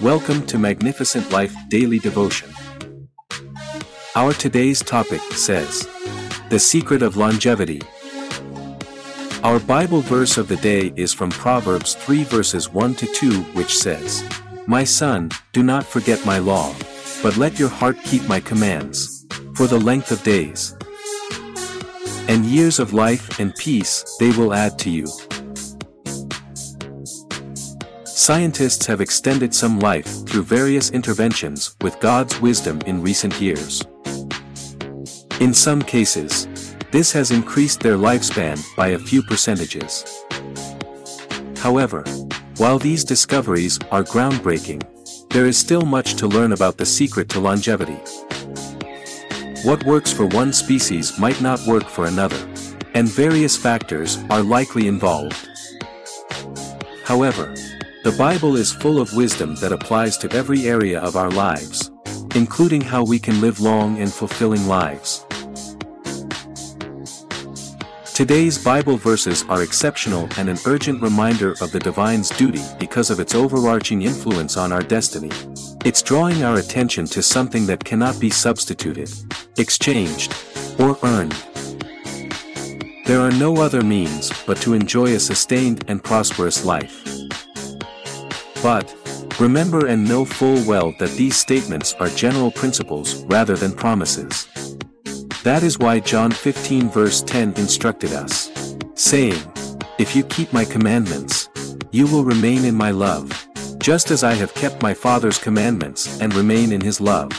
Welcome to Magnificent Life Daily Devotion. Our today's topic says, The Secret of Longevity. Our Bible verse of the day is from Proverbs 3 verses 1 to 2 which says, My son, do not forget my law, but let your heart keep my commands, for the length of days and years of life and peace they will add to you. Scientists have extended some life through various interventions with God's wisdom in recent years. In some cases, this has increased their lifespan by a few percentages. However, while these discoveries are groundbreaking, there is still much to learn about the secret to longevity. What works for one species might not work for another, and various factors are likely involved. However, the Bible is full of wisdom that applies to every area of our lives, including how we can live long and fulfilling lives. Today's Bible verses are exceptional and an urgent reminder of the divine's duty because of its overarching influence on our destiny. It's drawing our attention to something that cannot be substituted, exchanged, or earned. There are no other means but to enjoy a sustained and prosperous life. But, remember and know full well that these statements are general principles rather than promises. That is why John 15 verse 10 instructed us, saying, If you keep my commandments, you will remain in my love, just as I have kept my Father's commandments and remain in his love.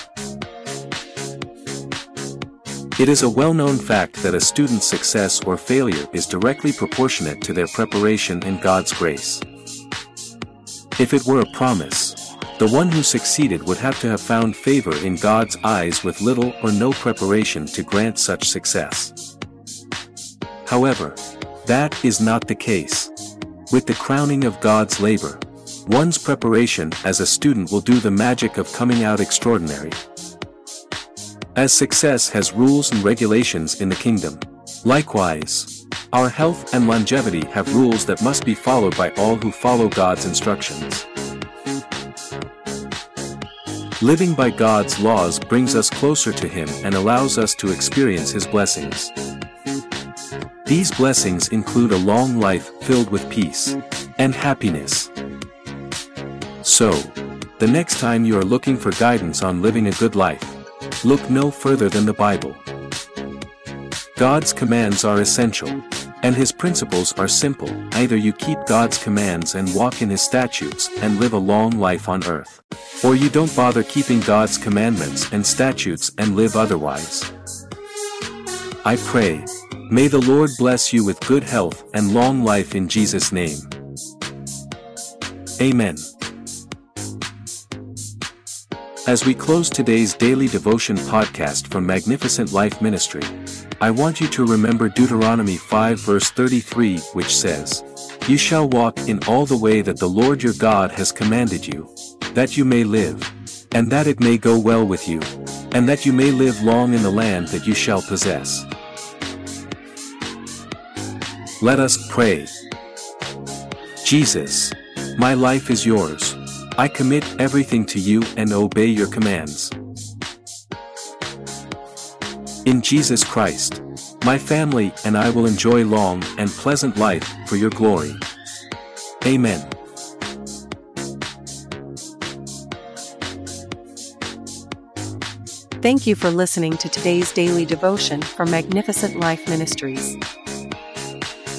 It is a well-known fact that a student's success or failure is directly proportionate to their preparation in God's grace. If it were a promise, the one who succeeded would have to have found favor in God's eyes with little or no preparation to grant such success. However, that is not the case. With the crowning of God's labor, one's preparation as a student will do the magic of coming out extraordinary. As success has rules and regulations in the kingdom. Likewise, our health and longevity have rules that must be followed by all who follow God's instructions. Living by God's laws brings us closer to Him and allows us to experience His blessings. These blessings include a long life filled with peace and happiness. So, the next time you are looking for guidance on living a good life, look no further than the Bible. God's commands are essential. And his principles are simple, either you keep God's commands and walk in his statutes and live a long life on earth. Or you don't bother keeping God's commandments and statutes and live otherwise. I pray, may the Lord bless you with good health and long life in Jesus' name. Amen. As we close today's daily devotion podcast from Magnificent Life Ministry, I want you to remember Deuteronomy 5 verse 33 which says, You shall walk in all the way that the Lord your God has commanded you, that you may live, and that it may go well with you, and that you may live long in the land that you shall possess. Let us pray. Jesus, my life is yours. I commit everything to you and obey your commands. In Jesus Christ, my family and I will enjoy long and pleasant life for your glory. Amen. Thank you for listening to today's daily devotion from Magnificent Life Ministries.